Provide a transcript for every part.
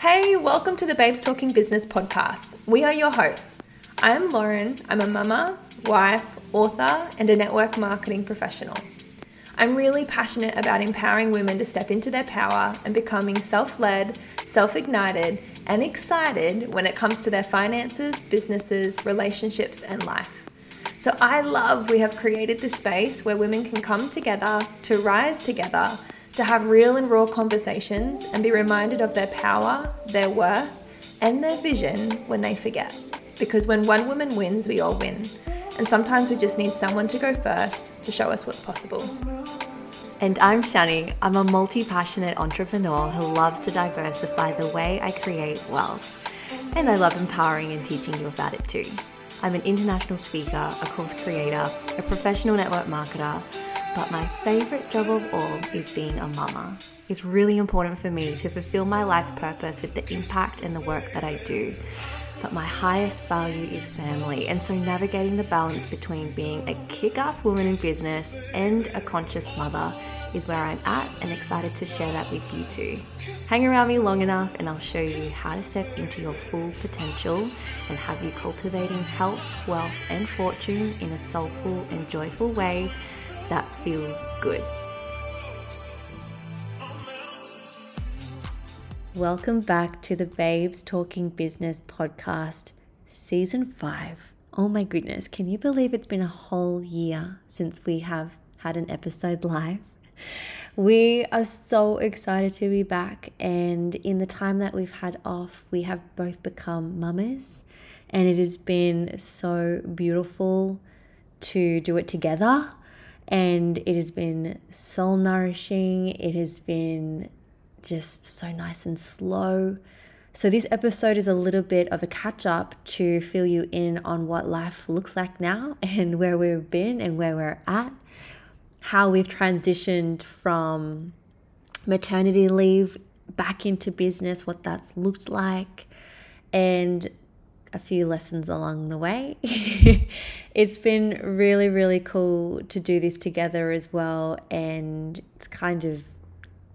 Hey, welcome to the Babes Talking Business podcast. We are your hosts. I am Lauren. I'm a mama, wife, author, and a network marketing professional. I'm really passionate about empowering women to step into their power and becoming self led, self ignited, and excited when it comes to their finances, businesses, relationships, and life. So I love we have created this space where women can come together to rise together to have real and raw conversations and be reminded of their power, their worth, and their vision when they forget. Because when one woman wins, we all win. And sometimes we just need someone to go first to show us what's possible. And I'm Shani. I'm a multi passionate entrepreneur who loves to diversify the way I create wealth. And I love empowering and teaching you about it too. I'm an international speaker, a course creator, a professional network marketer but my favorite job of all is being a mama. It's really important for me to fulfill my life's purpose with the impact and the work that I do. But my highest value is family, and so navigating the balance between being a kick ass woman in business and a conscious mother is where I'm at and excited to share that with you too. Hang around me long enough and I'll show you how to step into your full potential and have you cultivating health, wealth, and fortune in a soulful and joyful way that feels good. Welcome back to the Babes Talking Business podcast, season five. Oh my goodness, can you believe it's been a whole year since we have had an episode live? We are so excited to be back, and in the time that we've had off, we have both become mamas, and it has been so beautiful to do it together and it has been soul nourishing. It has been just so nice and slow. So, this episode is a little bit of a catch up to fill you in on what life looks like now and where we've been and where we're at, how we've transitioned from maternity leave back into business, what that's looked like, and a few lessons along the way. it's been really, really cool to do this together as well. And it's kind of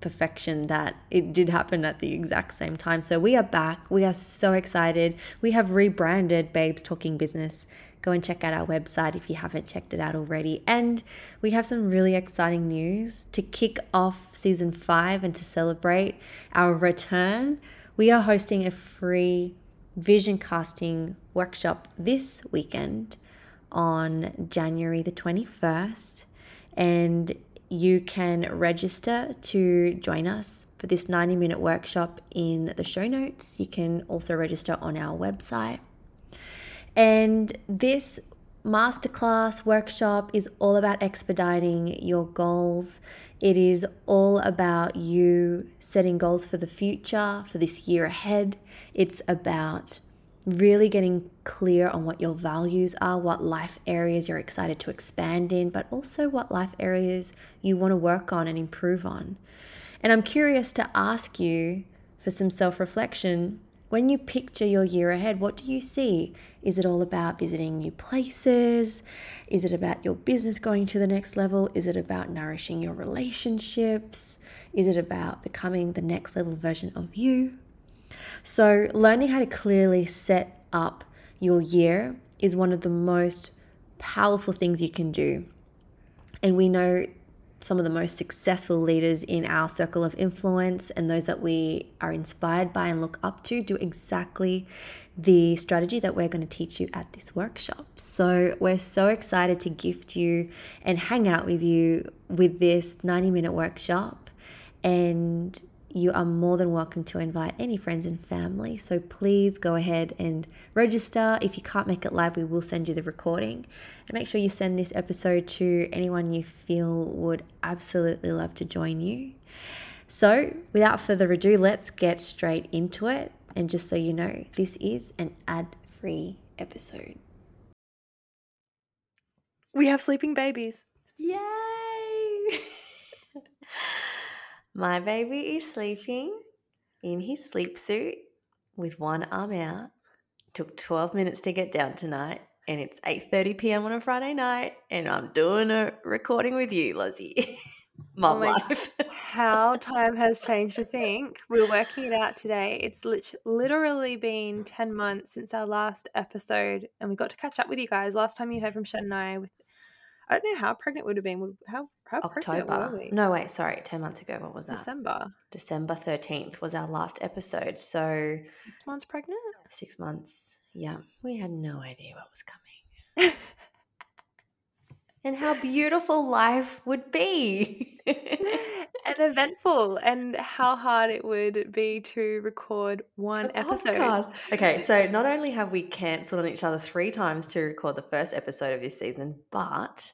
perfection that it did happen at the exact same time. So we are back. We are so excited. We have rebranded Babes Talking Business. Go and check out our website if you haven't checked it out already. And we have some really exciting news to kick off season five and to celebrate our return. We are hosting a free vision casting workshop this weekend on January the 21st. And you can register to join us for this 90 minute workshop in the show notes. You can also register on our website. And this masterclass workshop is all about expediting your goals. It is all about you setting goals for the future, for this year ahead. It's about really getting clear on what your values are, what life areas you're excited to expand in, but also what life areas you want to work on and improve on. And I'm curious to ask you for some self reflection when you picture your year ahead, what do you see? Is it all about visiting new places? Is it about your business going to the next level? Is it about nourishing your relationships? Is it about becoming the next level version of you? So, learning how to clearly set up your year is one of the most powerful things you can do. And we know some of the most successful leaders in our circle of influence and those that we are inspired by and look up to do exactly the strategy that we're going to teach you at this workshop. So, we're so excited to gift you and hang out with you with this 90 minute workshop. And you are more than welcome to invite any friends and family. So please go ahead and register. If you can't make it live, we will send you the recording. And make sure you send this episode to anyone you feel would absolutely love to join you. So, without further ado, let's get straight into it. And just so you know, this is an ad free episode. We have sleeping babies. Yay! My baby is sleeping in his sleep suit with one arm out. Took 12 minutes to get down tonight and it's 8:30 p.m. on a Friday night and I'm doing a recording with you, Lizzie. Mom oh life. how time has changed to think. We're working it out today. It's lit- literally been 10 months since our last episode, and we got to catch up with you guys. Last time you heard from Shen and I with I don't know how pregnant would have been. How how pregnant were October. we? No, wait, sorry, 10 months ago. What was that? December. December 13th was our last episode. So Six months pregnant. six months. Yeah, we had no idea what was coming. and how beautiful life would be. and eventful, and how hard it would be to record one A episode. podcast. Okay, so not only have we cancelled on each other three times to record the first episode of this season, but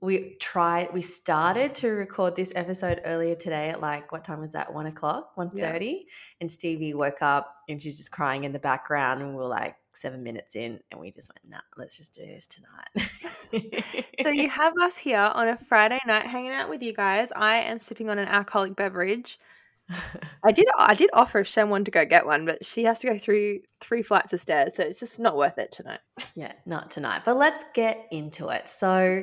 we tried we started to record this episode earlier today at like what time was that one o'clock 1.30 and stevie woke up and she's just crying in the background and we were like seven minutes in and we just went nah let's just do this tonight So you have us here on a Friday night hanging out with you guys. I am sipping on an alcoholic beverage. I did I did offer someone to go get one, but she has to go through three flights of stairs, so it's just not worth it tonight. yeah not tonight but let's get into it so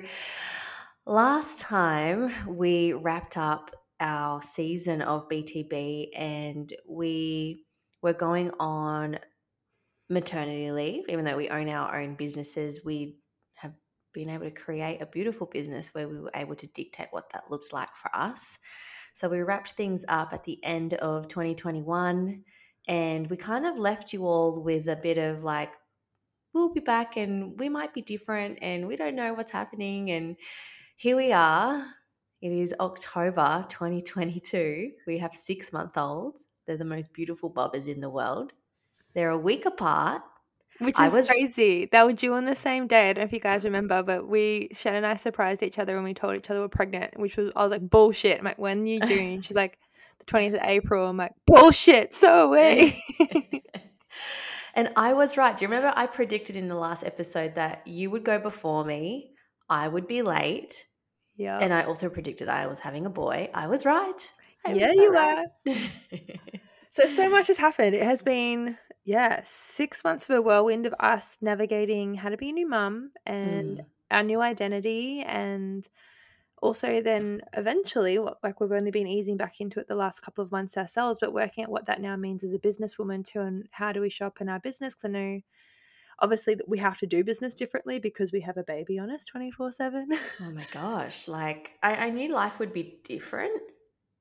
last time we wrapped up our season of btb and we were going on maternity leave even though we own our own businesses we have been able to create a beautiful business where we were able to dictate what that looked like for us. So we wrapped things up at the end of 2021 and we kind of left you all with a bit of like we'll be back and we might be different and we don't know what's happening and here we are. It is october 2022 we have six month olds. They're the most beautiful bobbers in the world they're a week apart Which is was- crazy. They were due on the same day. I don't know if you guys mm. remember, but we Shannon and I surprised each other when we told each other we're pregnant, which was I was like, bullshit. I'm like, when are you June? She's like, the 20th of April. I'm like, bullshit, so away. and I was right. Do you remember I predicted in the last episode that you would go before me, I would be late, yeah. and I also predicted I was having a boy. I was right. I Yeah, was you right. So so much has happened. It has been yeah, six months of a whirlwind of us navigating how to be a new mum and Mm. our new identity and also then eventually like we've only been easing back into it the last couple of months ourselves but working out what that now means as a businesswoman too and how do we show up in our business because i know obviously that we have to do business differently because we have a baby on us 24 7 Oh my gosh! Like I, I knew life would be different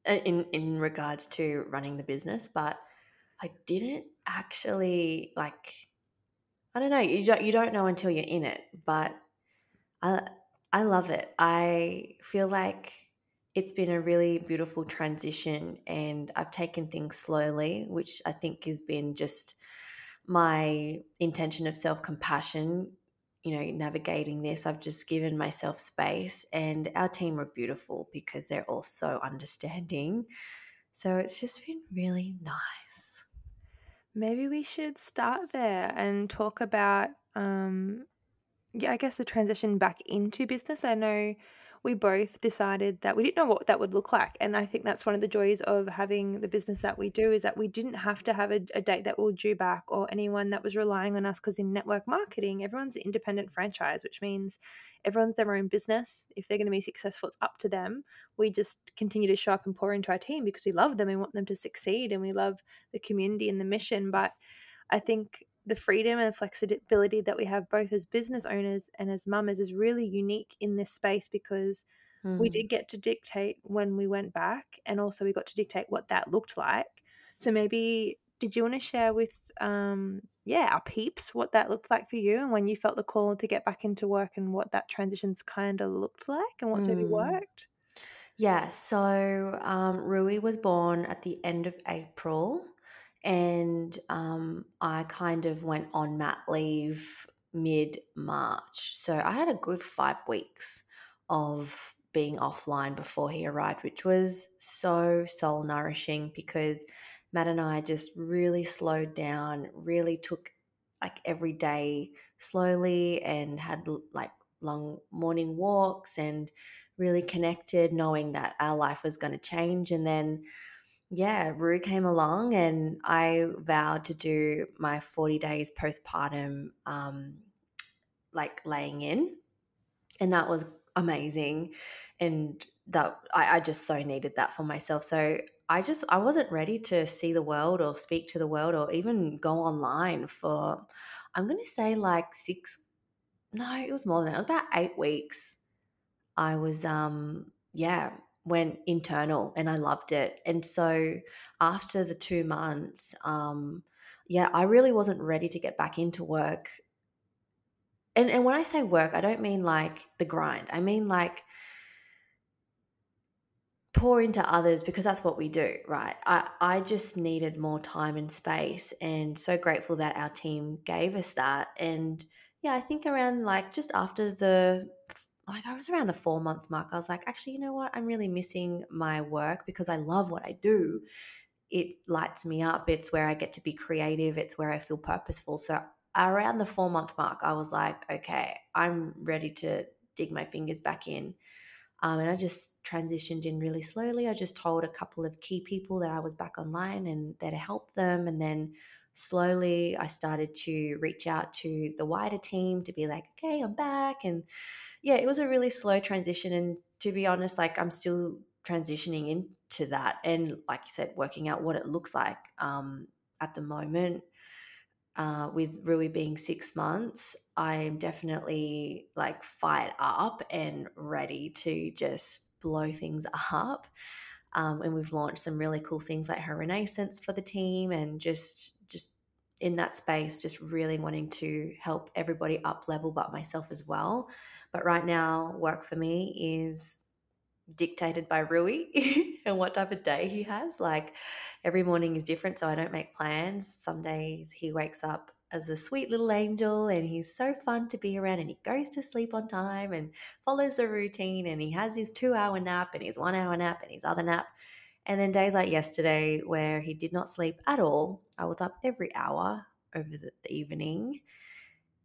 uh, in in regards to running the business, but I didn't actually like. I don't know. You don't, you don't know until you're in it, but I I love it. I feel like it's been a really beautiful transition, and I've taken things slowly, which I think has been just my intention of self compassion you know, navigating this, I've just given myself space, and our team are beautiful because they're all so understanding. So it's just been really nice. Maybe we should start there and talk about, um, yeah, I guess the transition back into business. I know we both decided that we didn't know what that would look like. And I think that's one of the joys of having the business that we do is that we didn't have to have a, a date that we'll due back or anyone that was relying on us because in network marketing, everyone's an independent franchise, which means everyone's their own business. If they're going to be successful, it's up to them. We just continue to show up and pour into our team because we love them. We want them to succeed and we love the community and the mission. But I think the freedom and flexibility that we have both as business owners and as mamas is really unique in this space because we Mm. did get to dictate when we went back and also we got to dictate what that looked like so maybe did you want to share with um yeah our peeps what that looked like for you and when you felt the call to get back into work and what that transitions kind of looked like and what's maybe Mm. worked Yeah, so um, Rui was born at the end of April, and um, I kind of went on mat leave mid March. So I had a good five weeks of being offline before he arrived, which was so soul nourishing because Matt and I just really slowed down, really took like every day slowly and had like long morning walks and really connected, knowing that our life was going to change. And then, yeah, Rue came along, and I vowed to do my 40 days postpartum, um, like laying in. And that was amazing. And that I, I just so needed that for myself. So I just I wasn't ready to see the world or speak to the world or even go online for I'm gonna say like six no, it was more than that. It was about eight weeks. I was um yeah, went internal and I loved it. And so after the two months, um, yeah, I really wasn't ready to get back into work. And and when I say work, I don't mean like the grind. I mean like pour into others because that's what we do, right? I, I just needed more time and space and so grateful that our team gave us that. And yeah, I think around like just after the like I was around the four month mark, I was like, actually, you know what? I'm really missing my work because I love what I do. It lights me up. It's where I get to be creative. It's where I feel purposeful. So around the four month mark, I was like, okay, I'm ready to dig my fingers back in. Um, and I just transitioned in really slowly. I just told a couple of key people that I was back online and there to help them. And then slowly I started to reach out to the wider team to be like, okay, I'm back. And yeah, it was a really slow transition. And to be honest, like I'm still transitioning into that. And like you said, working out what it looks like um, at the moment. Uh, with Rui being six months, I'm definitely like fired up and ready to just blow things up. Um, and we've launched some really cool things like her renaissance for the team and just just in that space just really wanting to help everybody up level but myself as well but right now work for me is dictated by Rui and what type of day he has. Like every morning is different, so I don't make plans. Some days he wakes up as a sweet little angel and he's so fun to be around and he goes to sleep on time and follows the routine and he has his two hour nap and his one hour nap and his other nap. And then days like yesterday where he did not sleep at all, I was up every hour over the, the evening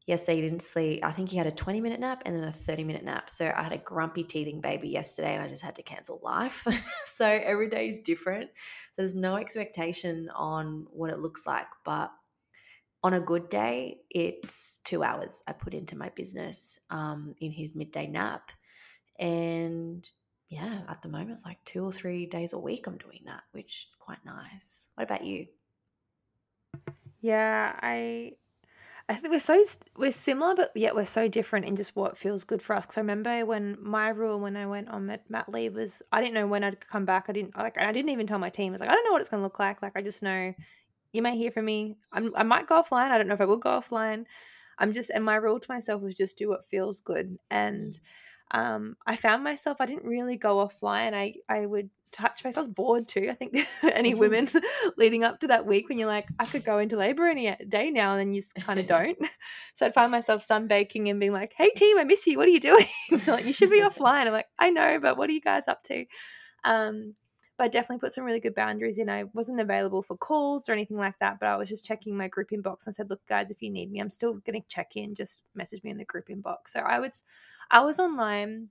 yesterday he didn't sleep. I think he had a 20 minute nap and then a 30 minute nap. So I had a grumpy teething baby yesterday and I just had to cancel life. so every day is different. So there's no expectation on what it looks like. But on a good day, it's two hours I put into my business um, in his midday nap. And yeah, at the moment, it's like two or three days a week I'm doing that, which is quite nice. What about you? Yeah, I I think we're so we're similar, but yet we're so different in just what feels good for us. Because I remember when my rule when I went on mat leave was I didn't know when I'd come back. I didn't like I didn't even tell my team. I was like I don't know what it's going to look like. Like I just know you may hear from me. I'm, I might go offline. I don't know if I will go offline. I'm just and my rule to myself was just do what feels good. And mm. Um, I found myself I didn't really go offline. I I would touch base. I was bored too. I think any women leading up to that week when you're like, I could go into labor any day now, and then you just kind of don't. so I'd find myself sunbaking and being like, Hey team, I miss you. What are you doing? like, you should be offline. I'm like, I know, but what are you guys up to? Um, but I definitely put some really good boundaries in. I wasn't available for calls or anything like that, but I was just checking my group inbox and said, look, guys, if you need me, I'm still going to check in. Just message me in the group inbox. So I was, I was online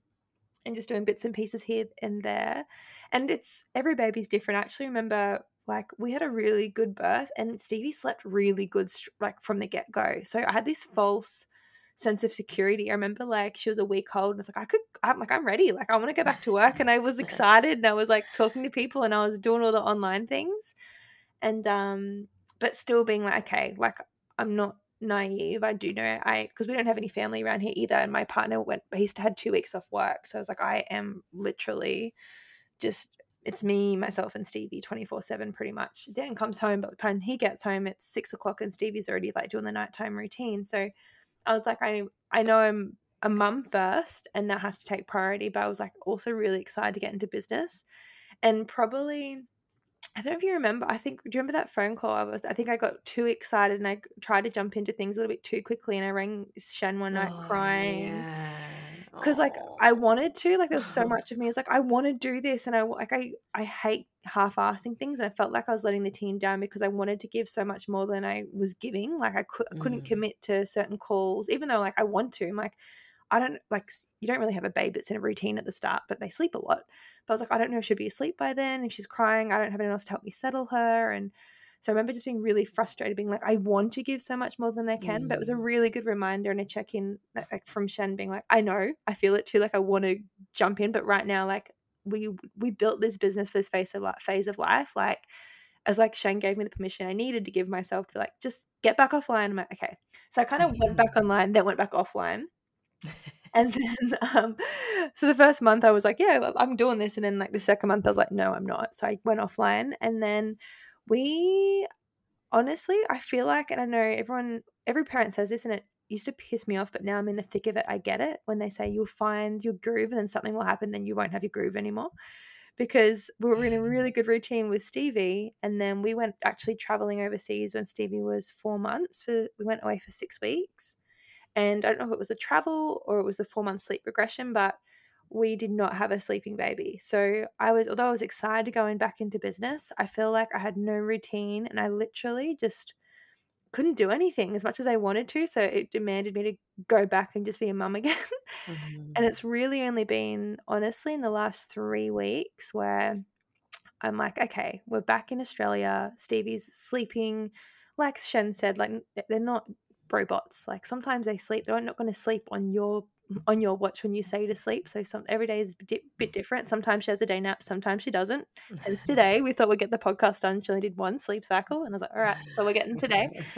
and just doing bits and pieces here and there. And it's every baby's different. I actually remember like we had a really good birth and Stevie slept really good like from the get go. So I had this false sense of security. I remember like she was a week old and it's like I could I'm like I'm ready. Like I want to go back to work and I was excited and I was like talking to people and I was doing all the online things. And um but still being like okay, like I'm not naive. I do know I because we don't have any family around here either. And my partner went he's had two weeks off work. So I was like, I am literally just it's me, myself, and Stevie 24 7 pretty much. Dan comes home, but time he gets home, it's six o'clock and Stevie's already like doing the nighttime routine. So I was like, I I know I'm a mum first and that has to take priority, but I was like also really excited to get into business. And probably I don't know if you remember. I think do you remember that phone call? I was I think I got too excited and I tried to jump into things a little bit too quickly and I rang Shen one night oh, crying. Because like I wanted to, like there's so much of me is like I want to do this and I like I I hate half-assing things and I felt like I was letting the team down because I wanted to give so much more than I was giving. Like I, could, I couldn't mm. commit to certain calls, even though like I want to. I'm like I don't like you don't really have a babe that's in a routine at the start, but they sleep a lot. But I was like, I don't know if she'll be asleep by then. If she's crying, I don't have anyone else to help me settle her. And so I remember just being really frustrated, being like, I want to give so much more than I can. Mm. But it was a mm. really good reminder and a check in like from Shen being like, I know, I feel it too. Like I want to jump in, but right now, like we we built this business for this phase of life, phase of life. Like, as like Shane gave me the permission I needed to give myself to like just get back offline. I'm like, okay. So I kind of went back online, then went back offline. And then um so the first month I was like, yeah, I'm doing this. And then like the second month I was like, no, I'm not. So I went offline and then we honestly, I feel like, and I know everyone, every parent says this, and it used to piss me off, but now I'm in the thick of it. I get it when they say you'll find your groove and then something will happen, then you won't have your groove anymore. Because we were in a really good routine with Stevie, and then we went actually traveling overseas when Stevie was four months. For we went away for six weeks, and I don't know if it was a travel or it was a four month sleep regression, but we did not have a sleeping baby. So I was, although I was excited to going back into business, I feel like I had no routine and I literally just couldn't do anything as much as I wanted to. So it demanded me to go back and just be a mum again. Mm-hmm. and it's really only been, honestly, in the last three weeks where I'm like, okay, we're back in Australia. Stevie's sleeping. Like Shen said, like they're not robots. Like sometimes they sleep. They're not going to sleep on your on your watch when you say to sleep. So some every day is a bit, bit different. Sometimes she has a day nap, sometimes she doesn't. And today we thought we'd get the podcast done. She only did one sleep cycle, and I was like, all right, so we're getting today.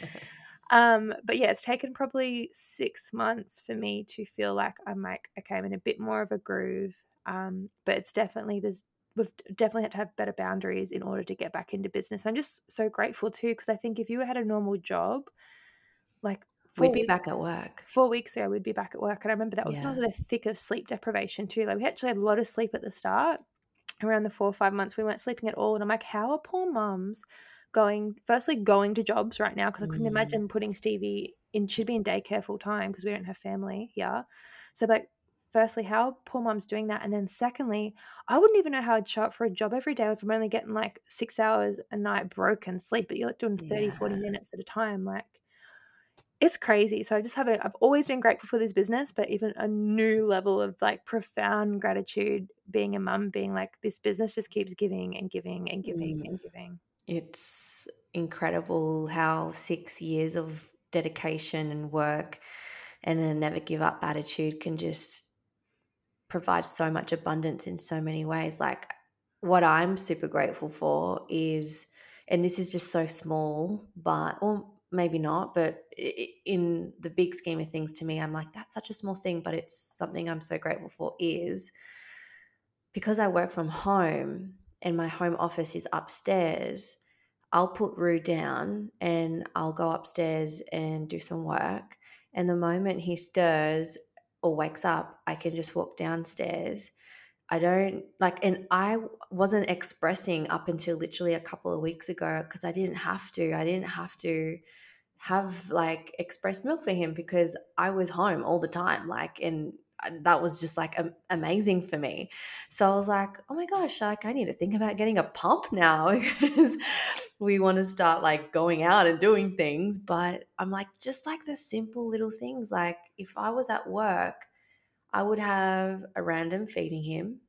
Um, but yeah, it's taken probably six months for me to feel like I'm like, okay, I'm in a bit more of a groove. Um, but it's definitely there's we've definitely had to have better boundaries in order to get back into business. I'm just so grateful too because I think if you had a normal job, like we'd be weeks, back at work. Four weeks ago, we'd be back at work. And I remember that was yeah. the thick of sleep deprivation too. Like we actually had a lot of sleep at the start. Around the four or five months, we weren't sleeping at all. And I'm like, how are poor mums going, firstly, going to jobs right now? Because I couldn't mm. imagine putting Stevie in, she'd be in daycare full time because we don't have family here. So, like, firstly, how poor mom's doing that. And then secondly, I wouldn't even know how I'd show up for a job every day if I'm only getting like six hours a night broken sleep, but you're like doing 30, yeah. 40 minutes at a time. Like, it's crazy. So I just have a, I've always been grateful for this business, but even a new level of like profound gratitude being a mum, being like, this business just keeps giving and giving and giving mm. and giving. It's incredible how six years of dedication and work and a never give up attitude can just provide so much abundance in so many ways. Like, what I'm super grateful for is, and this is just so small, but, or maybe not, but in the big scheme of things, to me, I'm like, that's such a small thing, but it's something I'm so grateful for is because I work from home and my home office is upstairs. I'll put Rue down and I'll go upstairs and do some work. And the moment he stirs or wakes up, I can just walk downstairs. I don't like, and I wasn't expressing up until literally a couple of weeks ago because I didn't have to. I didn't have to have like expressed milk for him because I was home all the time. Like, and uh, that was just like amazing for me. So I was like, oh my gosh, like I need to think about getting a pump now because we want to start like going out and doing things. But I'm like, just like the simple little things. Like, if I was at work, I would have a random feeding him.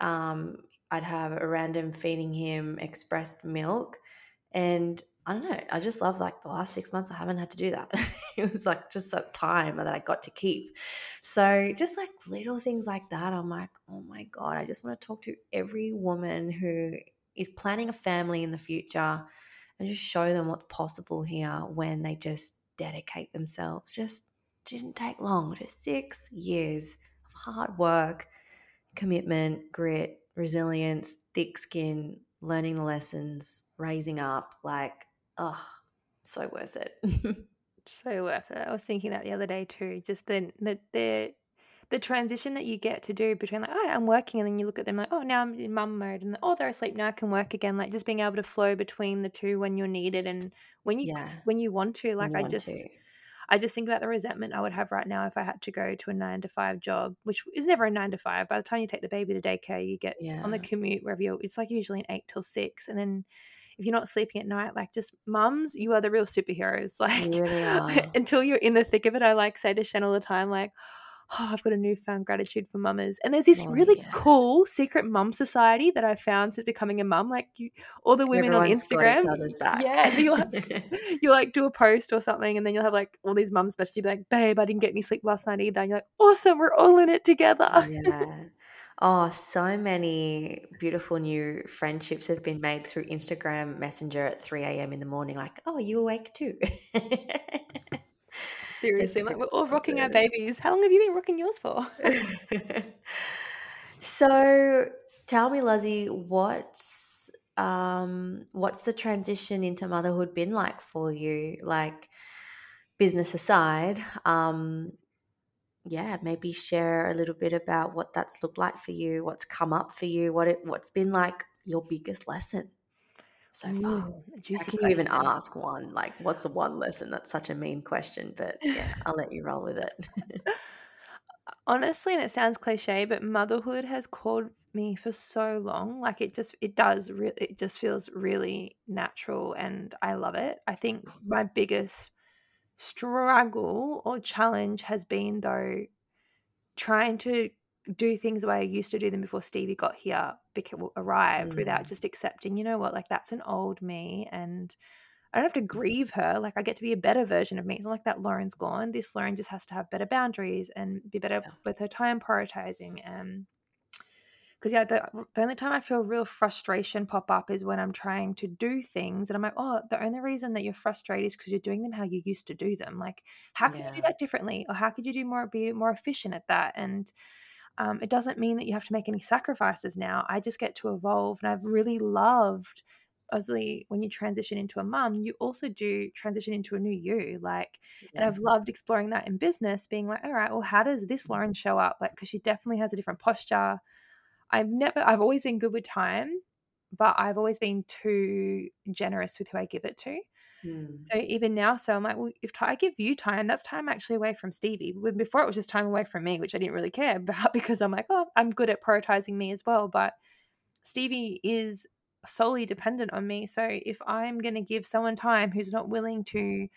Um, I'd have a random feeding him expressed milk. And I don't know. I just love like the last six months, I haven't had to do that. it was like just a time that I got to keep. So just like little things like that, I'm like, oh my God, I just want to talk to every woman who is planning a family in the future and just show them what's possible here when they just dedicate themselves. Just didn't take long, just six years of hard work, commitment, grit, resilience, thick skin, learning the lessons, raising up. Like, oh, so worth it. so worth it. I was thinking that the other day too. Just the the the, the transition that you get to do between like, oh, I'm working, and then you look at them like, oh, now I'm in mum mode, and oh, they're asleep now. I can work again. Like just being able to flow between the two when you're needed and when you yeah. when you want to. Like I just. To. I just think about the resentment I would have right now if I had to go to a nine to five job, which is never a nine to five. By the time you take the baby to daycare, you get yeah. on the commute wherever you're. It's like usually an eight till six, and then if you're not sleeping at night, like just mums, you are the real superheroes. Like really until you're in the thick of it, I like say to Shen all the time, like, oh, I've got a newfound gratitude for mamas. And there's this oh, really yeah. cool secret mum society that I found since becoming a mum. Like you, all the women Everyone's on Instagram, yeah, you'll, have, you'll like do a post or something, and then you'll have like all these mums message you, be like, babe, I didn't get any sleep last night either. And you're like, awesome, we're all in it together. yeah. Oh, so many beautiful new friendships have been made through Instagram Messenger at 3 a.m. in the morning. Like, oh, you awake too? Seriously, like we're all rocking our babies. How long have you been rocking yours for? so tell me, Luzzie, what's um, what's the transition into motherhood been like for you? Like business aside, um, yeah, maybe share a little bit about what that's looked like for you, what's come up for you, what it what's been like your biggest lesson so far. Ooh, How can you even ask one? Like, what's the one lesson? That's such a mean question, but yeah, I'll let you roll with it. Honestly, and it sounds cliche, but motherhood has called me for so long. Like it just, it does, re- it just feels really natural, and I love it. I think mm. my biggest struggle or challenge has been though trying to do things the way I used to do them before Stevie got here, arrived, without Mm, just accepting, you know what, like that's an old me, and I don't have to grieve her. Like I get to be a better version of me. It's not like that Lauren's gone. This Lauren just has to have better boundaries and be better yeah, with her time prioritizing. And because yeah, the, the only time I feel real frustration pop up is when I'm trying to do things and I'm like, oh, the only reason that you're frustrated is because you're doing them how you used to do them. Like, how can you do that differently, or how could you do more, be more efficient at that? And um, it doesn't mean that you have to make any sacrifices now. I just get to evolve, and I've really loved. Obviously, when you transition into a mum, you also do transition into a new you. Like, and I've loved exploring that in business, being like, all right, well, how does this Lauren show up? Like, because she definitely has a different posture. I've never, I've always been good with time, but I've always been too generous with who I give it to. mm, So even now, so I'm like, well, if I give you time, that's time actually away from Stevie. When before it was just time away from me, which I didn't really care about because I'm like, oh, I'm good at prioritizing me as well. But Stevie is solely dependent on me. So if I'm going to give someone time who's not willing to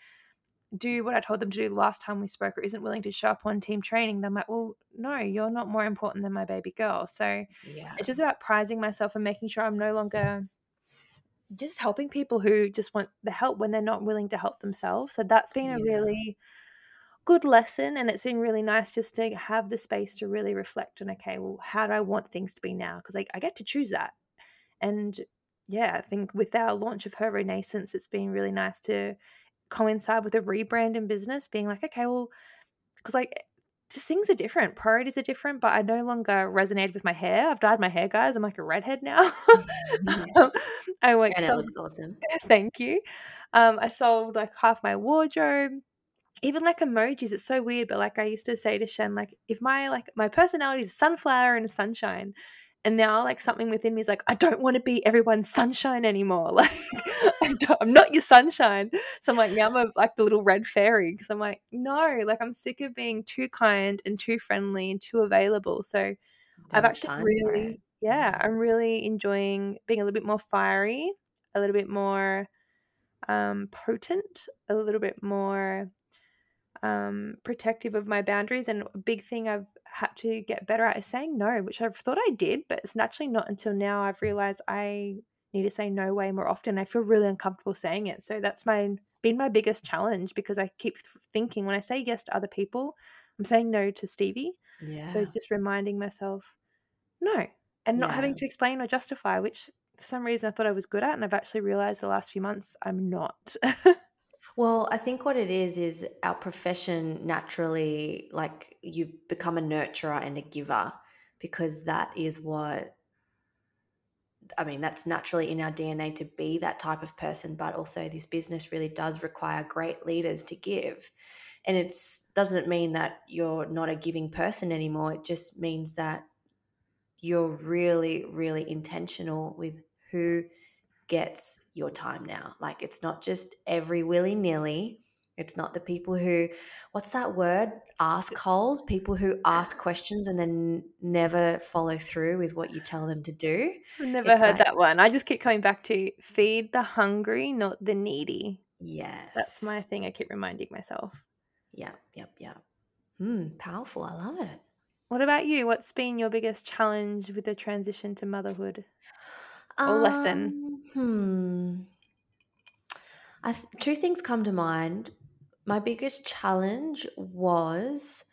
do what I told them to do the last time we spoke or isn't willing to show up on team training, then I'm like, well, no, you're not more important than my baby girl. So yeah, it's just about prizing myself and making sure I'm no longer just helping people who just want the help when they're not willing to help themselves. So that's been a yeah, really good lesson. And it's been really nice just to have the space to really reflect on, okay, well, how do I want things to be now? Because I, I get to choose that. And yeah, I think with our launch of her Renaissance, it's been really nice to coincide with a rebrand in business, being like, okay, well, because like just things are different, priorities are different, but I no longer resonated with my hair. I've dyed my hair, guys. I'm like a redhead now. I like and it some looks awesome. thank you. Um, I sold like half my wardrobe. Even like emojis, it's so weird, but like I used to say to Shen, like if my like my personality is a sunflower and sunshine, and now like something within me is like I don't want to be everyone's sunshine anymore. Like I I'm not your sunshine. So I'm like now I'm a, like the little red fairy because I'm like no, like I'm sick of being too kind and too friendly and too available. So I've Don't actually for it. really yeah, I'm really enjoying being a little bit more fiery, a little bit more um, potent, a little bit more um, protective of my boundaries. And a big thing I've had to get better at is saying no, which I've thought I did, but it's naturally not until now I've mm. realized I need to say no way more often. I feel really uncomfortable saying it. So that's my been my biggest mm. challenge because I keep thinking when I say yes to other people, I'm saying no to Stevie. Yeah. So just reminding myself no, and not yeah. having to explain or justify, which for some reason I thought I was good at, and I've actually realized the last few months I'm not. Well, I think what it is is our profession naturally, like you become a nurturer and a giver because that is what I mean, that's naturally in our DNA to be that type of person, but also this business really does require great leaders to give. And it doesn't mean that you're not a giving person anymore. It just means that you're really, really intentional with who gets your time now. Like it's not just every willy nilly. It's not the people who, what's that word? Ask holes, people who ask questions and then never follow through with what you tell them to do. I've never It's heard like, that one. I just keep coming back to feed the hungry, not the needy. Yes. That's my thing I keep reminding myself. Yep, yep, yep. Hmm, powerful. I love it. What about you? What's been your biggest challenge with the transition to motherhood or lesson? Um, hmm. I two things come to mind. My biggest challenge was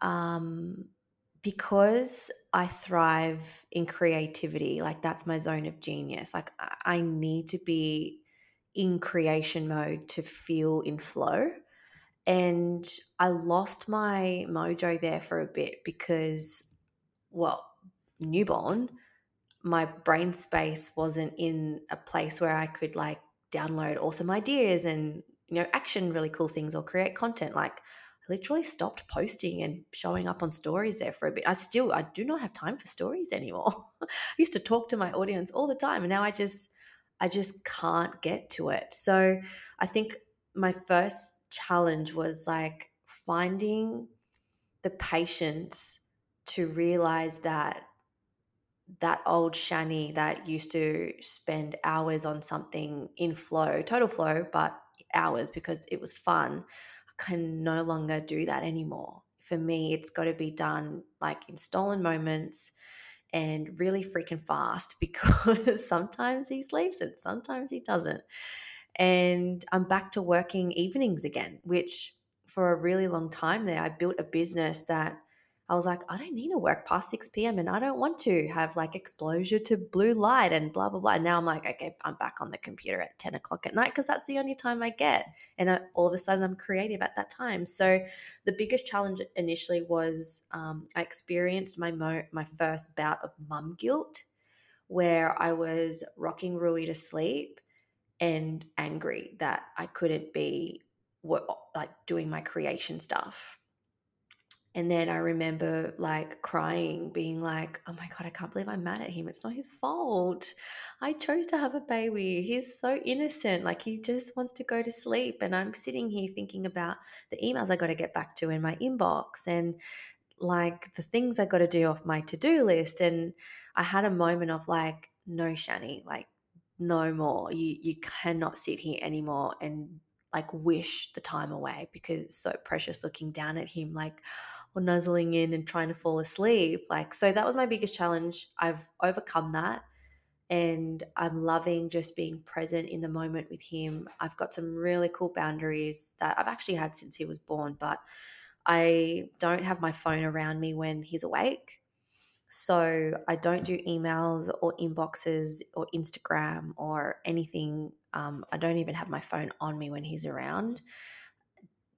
um because I thrive in creativity, like that's my zone of genius. Like I need to be in creation mode to feel in flow. And I lost my mojo there for a bit because, well, newborn, my brain space wasn't in a place where I could like download awesome ideas and, you know, action really cool things or create content. Like I literally stopped posting and showing up on stories there for a bit. I still I do not have time for stories anymore. I used to talk to my audience all the time and now I just I just can't get to it. So I think my first challenge was like finding the patience to realize that that old Shani that used to spend hours on something in flow, total flow, but hours because it was fun, I can no longer do that anymore. For me, it's got to be done like in stolen moments and really freaking fast because sometimes he sleeps and sometimes he doesn't. And I'm back to working evenings again, which for a really long time there, I built a business that I was like, I don't need to work past 6 p.m. and I don't want to have like exposure to blue light and blah, blah, blah. And now I'm like, okay, I'm back on the computer at 10 o'clock at night because that's the only time I get. And I, all of a sudden I'm creative at that time. So the biggest challenge initially was um, I experienced my, mo- my first bout of mum guilt where I was rocking Rui to sleep and angry that I couldn't be like doing my creation stuff and then I remember like crying, being like, oh my God, I can't believe I'm mad at him. It's not his fault. I chose to have a baby. He's so innocent. Like he just wants to go to sleep. And I'm sitting here thinking about the emails I got to get back to in my inbox and like the things I got to do off my to do list. And I had a moment of like, no, Shani, like, no more. You, you cannot sit here anymore and like wish the time away because it's so precious looking down at him like or nuzzling in and trying to fall asleep like so that was my biggest challenge i've overcome that and i'm loving just being present in the moment with him i've got some really cool boundaries that i've actually had since he was born but i don't have my phone around me when he's awake so I don't do emails or inboxes or Instagram or anything. Um, I don't even have my phone on me when he's around.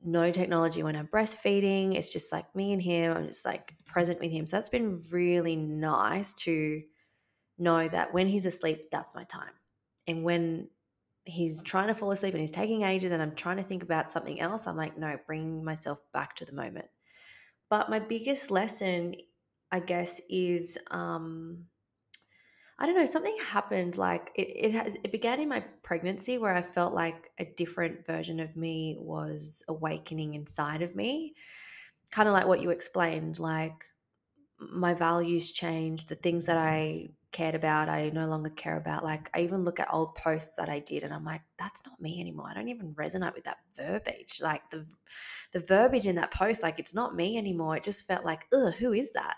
No technology when I'm breastfeeding. It's just like me and him. I'm just like present with him. So that's been really nice to know that when he's asleep, that's my time. And when he's trying to fall asleep and he's taking ages and I'm trying to think about something else, I'm like, no, bring myself back to the moment. But my biggest lesson I guess, is um, I don't know, something happened. Like it, it has, it began in my pregnancy where I felt like a different version of me was awakening inside of me. Kind of like what you explained, like my values changed, the things that mm-hmm. I cared about, I no longer care about. Like I even look at old posts that I did and I'm like, that's not me anymore. I don't even resonate with that verbiage. Like the the verbiage in that post, like it's not me anymore. It just felt like, ugh, who is that?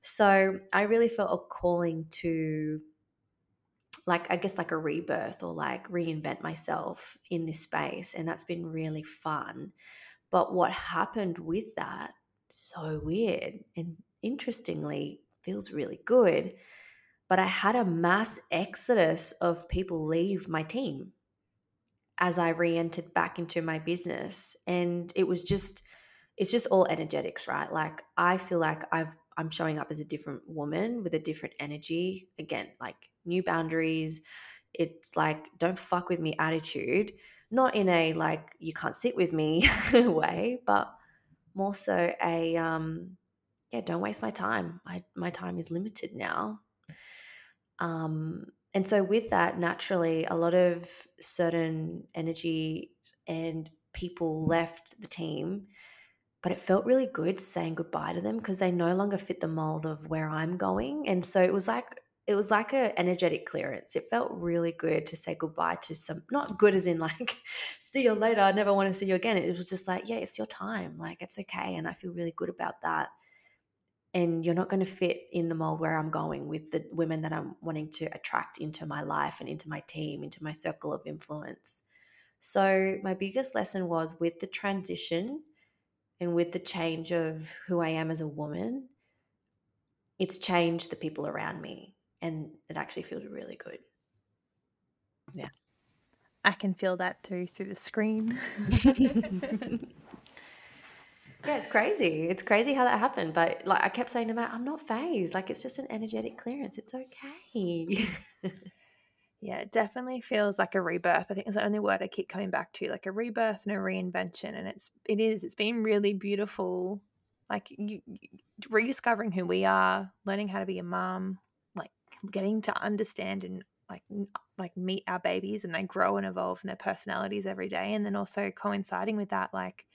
So I really felt a calling to like I guess like a rebirth or like reinvent myself in this space. And that's been really fun. But what happened with that, so weird and interestingly, feels really good but I had a mass exodus of people leave my team as I re entered back into my business. And it was just, it's just all energetics, right? Like I feel like I've, I'm showing up as a different woman with a different energy. Again, like new boundaries. It's like, don't fuck with me attitude. Not in a like, you can't sit with me way, but more so a, um, yeah, don't waste my time. My, my time is limited now um, and so, with that, naturally, a lot of certain energy and people left the team, but it felt really good saying goodbye to them because they no longer fit the mold of where I'm going. And so it was like it was like a energetic clearance. It felt really good to say goodbye to some not good as in like see you later, I never want to see you again. It was just like, yeah, it's your time. Like it's okay. And I feel really good about that and you're not going to fit in the mold where I'm going with the women that I'm wanting to attract into my life and into my team, into my circle of influence. So, my biggest lesson was with the transition and with the change of who I am as a woman, it's changed the people around me and it actually feels really good. Yeah. I can feel that through through the screen. yeah, it's crazy. It's crazy how that happened. But like I kept saying to Matt, I'm not phased. Like it's just an energetic clearance. It's okay. yeah, it definitely feels like a rebirth. I think it's the only word I keep coming back to, like a rebirth and a reinvention. And it's it is. It's been really beautiful. Like you, you rediscovering who we are, learning how to be a mom, like getting to understand and like like meet our babies and they grow and evolve in their personalities every day and then also coinciding with that like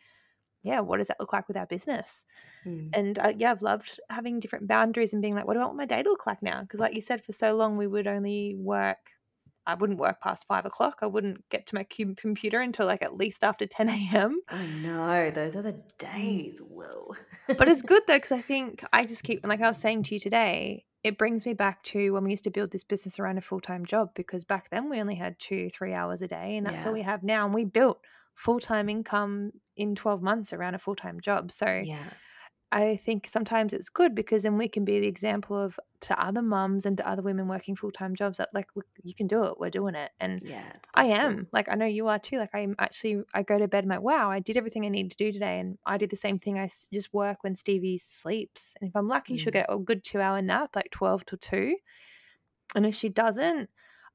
yeah what does that look like with our business mm. and uh, yeah i've loved having different boundaries and being like what do i want my day to look like now because like you said for so long we would only work I wouldn't work past five o'clock. I wouldn't get to my computer until like at least after 10 a.m. I know. Those are the mm. days. Whoa. but it's good though, because I think I just keep, like I was saying to you today, it brings me back to when we used to build this business around a full time job because back then we only had two, three hours a day, and that's yeah. all we have now. And we built full time income in 12 months around a full time job. So, yeah. I think sometimes it's good because then we can be the example of to other mums and to other women working full time jobs that like look you can do it we're doing it and yeah I am cool. like I know you are too like I'm actually I go to bed I'm like wow I did everything I needed to do today and I do the same thing I just work when Stevie sleeps and if I'm lucky mm. she'll get a good two hour nap like 12 to 2 and if she doesn't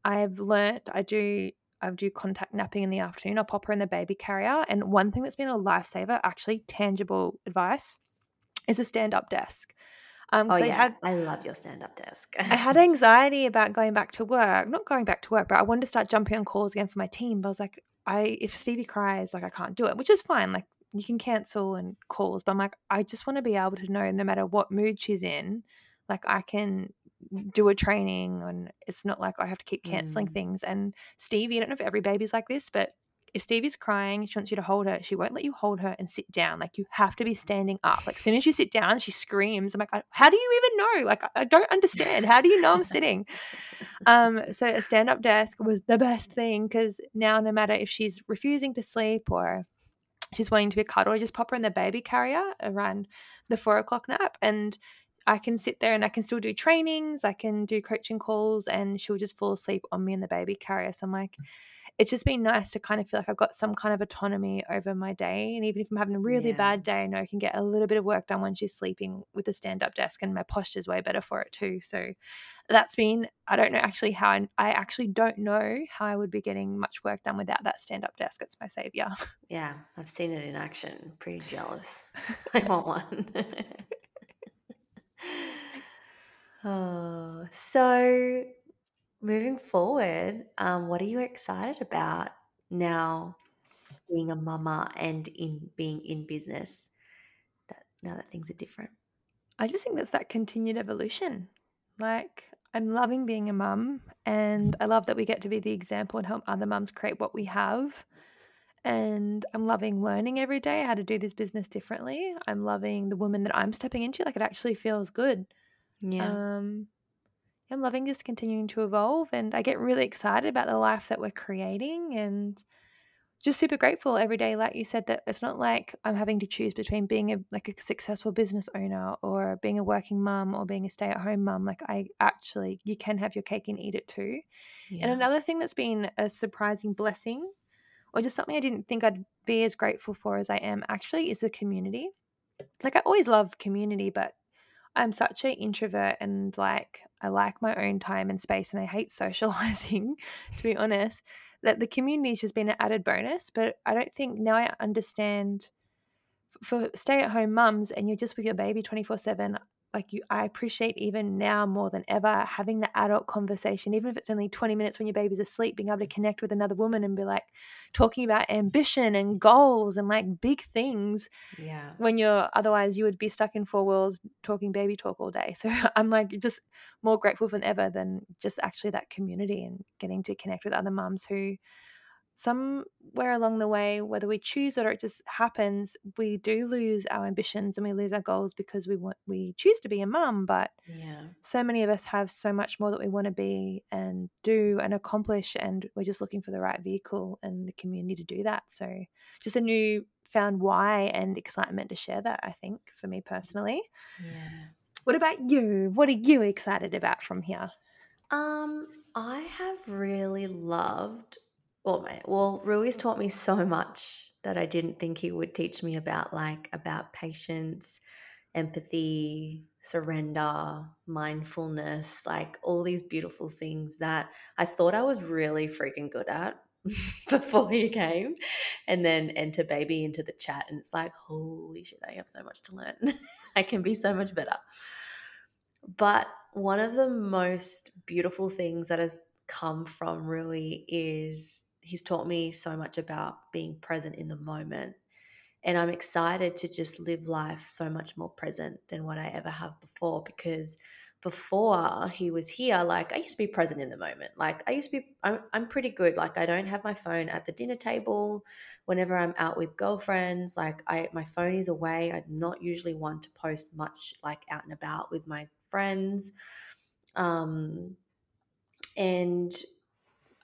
I've learnt I do I do contact napping in the afternoon I'll pop her in the baby carrier and one thing that's been a lifesaver actually tangible advice is a stand up desk. Um, oh yeah, I, had, I love your stand up desk. I had anxiety about going back to work, not going back to work, but I wanted to start jumping on calls again for my team. But I was like, I if Stevie cries, like I can't do it, which is fine. Like you can cancel and calls, but I'm like, I just want to be able to know no matter what mood she's in, like I can do a training and it's not like I have to keep canceling mm. things. And Stevie, I don't know if every baby's like this, but if Stevie's crying, she wants you to hold her. She won't let you hold her and sit down. Like you have to be standing up. Like as soon as you sit down, she screams. I'm like, how do you even know? Like I don't understand. How do you know I'm sitting? Um, so a stand up desk was the best thing because now no matter if she's refusing to sleep or she's wanting to be cuddled, I just pop her in the baby carrier around the four o'clock nap and I can sit there and I can still do trainings, I can do coaching calls, and she'll just fall asleep on me in the baby carrier. So I'm like, it's just been nice to kind of feel like I've got some kind of autonomy over my day. And even if I'm having a really yeah. bad day, I know I can get a little bit of work done when she's sleeping with a stand up desk, and my posture's way better for it too. So that's been, I don't know actually how I, I actually don't know how I would be getting much work done without that stand up desk. It's my savior. Yeah, I've seen it in action. Pretty jealous. I want one. oh, so moving forward, um, what are you excited about now being a mama and in being in business that now that things are different? I just think that's that continued evolution. Like I'm loving being a mum and I love that we get to be the example and help other mums create what we have. And I'm loving learning every day how to do this business differently. I'm loving the woman that I'm stepping into. Like it actually feels good. Yeah. Um, I'm loving just continuing to evolve and I get really excited about the life that we're creating and just super grateful every day like you said that it's not like I'm having to choose between being a like a successful business owner or being a working mum or being a stay-at-home mum like I actually you can have your cake and eat it too. Yeah. And another thing that's been a surprising blessing or just something I didn't think I'd be as grateful for as I am actually is the community. Like I always love community but I'm such an introvert and like I like my own time and space and I hate socializing, to be honest, that the community has just been an added bonus. But I don't think now I understand for stay at home mums and you're just with your baby 24 7 like you i appreciate even now more than ever having the adult conversation even if it's only 20 minutes when your baby's asleep being able to connect with another woman and be like talking about ambition and goals and like big things yeah. when you're otherwise you would be stuck in four walls talking baby talk all day. So i'm like just more grateful than ever than just actually that community and getting to connect with other moms who somewhere along the way, whether we choose it or it just happens, we do lose our ambitions and we lose our goals because we want we choose to be a mum. But yeah, so many of us have so much more that we want to be and do and accomplish, and we're just looking for the right vehicle and the community to do that. So just a new found why and excitement to share that. I think for me personally. Yeah. What about you? What are you excited about from here? Um, I have really loved. Well, well, Rui's taught me so much that I didn't think he would teach me about, like about patience, empathy, surrender, mindfulness, like all these beautiful things that I thought I was really freaking good at before he came. And then enter baby into the chat, and it's like, holy shit, I have so much to learn. I can be so much better. But one of the most beautiful things that has come from Rui is he's taught me so much about being present in the moment. And I'm excited to just live life so much more present than what I ever have before because before he was here, like I used to be present in the moment. Like I used to be, I'm, I'm pretty good. Like I don't have my phone at the dinner table. Whenever I'm out with girlfriends, like I, my phone is away. I'm not usually one to post much like out and about with my friends. Um, and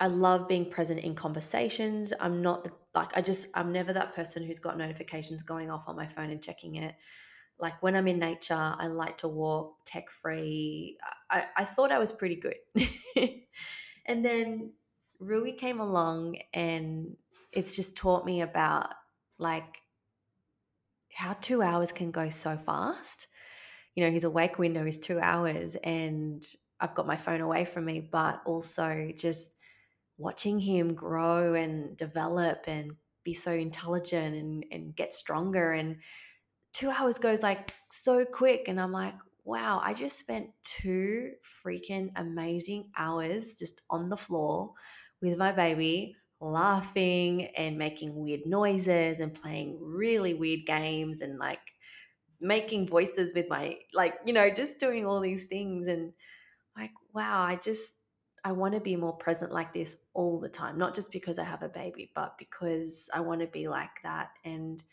I love being present in conversations. I'm not the, like, I just, I'm never that person who's got notifications going off on my phone and checking it. Like when I'm in nature, I like to walk tech free. I, I thought I was pretty good. and then Rui came along and it's just taught me about like how two hours can go so fast you know, his awake window is two hours and I've got my phone away from me, but also just watching him grow and develop and be so intelligent and, and get stronger. And two hours goes like so quick. And I'm like, wow, I just spent two freaking amazing hours just on the floor with my baby, laughing and making weird noises and playing really weird games and like making voices with my like you know just doing all these things and like wow i just i want to be more present like this all the time not just because i have a baby but because i want to be like that and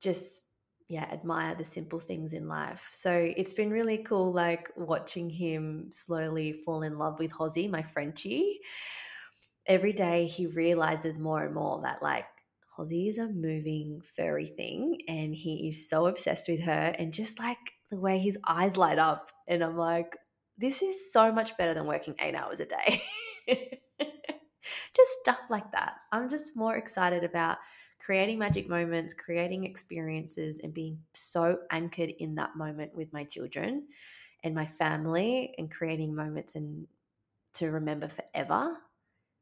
just yeah admire the simple things in life. So it's been really cool like watching him slowly fall in love with Hozzy my Frenchie every day he realizes more and more that like Hozzy is a moving furry thing and he is so obsessed with her and just like the way his eyes light up and I'm like this is so much better than working 8 hours a day. just stuff like that. I'm just more excited about creating magic moments, creating experiences and being so anchored in that moment with my children and my family and creating moments and to remember forever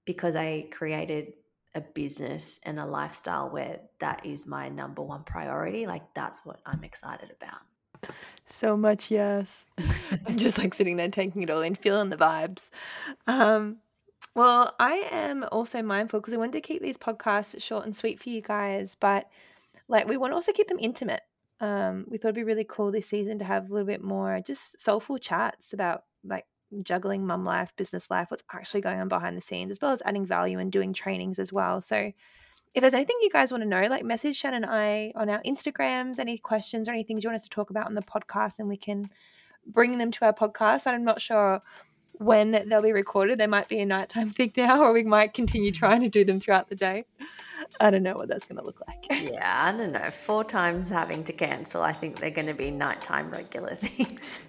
because I created a business and a lifestyle where that is my number one priority, like that's what I'm excited about. So much yes. I'm just like sitting there taking it all in, feeling the vibes. Um, well, I am also mindful because I wanted to keep these podcasts short and sweet for you guys, but like we want to also keep them intimate. Um, we thought it'd be really cool this season to have a little bit more just soulful chats about like juggling mum life, business life, what's actually going on behind the scenes, as well as adding value and doing trainings as well. So if there's anything you guys want to know, like message Shannon and I on our Instagrams, any questions or any things you want us to talk about on the podcast, and we can bring them to our podcast. I'm not sure when they'll be recorded. They might be a nighttime thing now, or we might continue trying to do them throughout the day. I don't know what that's going to look like. Yeah, I don't know. Four times having to cancel. I think they're going to be nighttime regular things.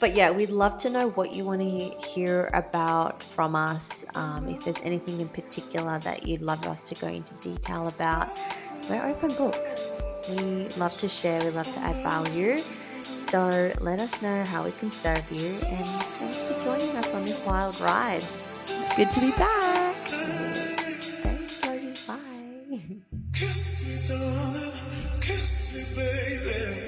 But yeah, we'd love to know what you want to hear about from us. Um, if there's anything in particular that you'd love us to go into detail about, we're open books. We love to share, we love to add value. So let us know how we can serve you. And thanks for joining us on this wild ride. It's good to be back. Thanks, Logan. Bye. Kiss me, darling. Kiss me, baby.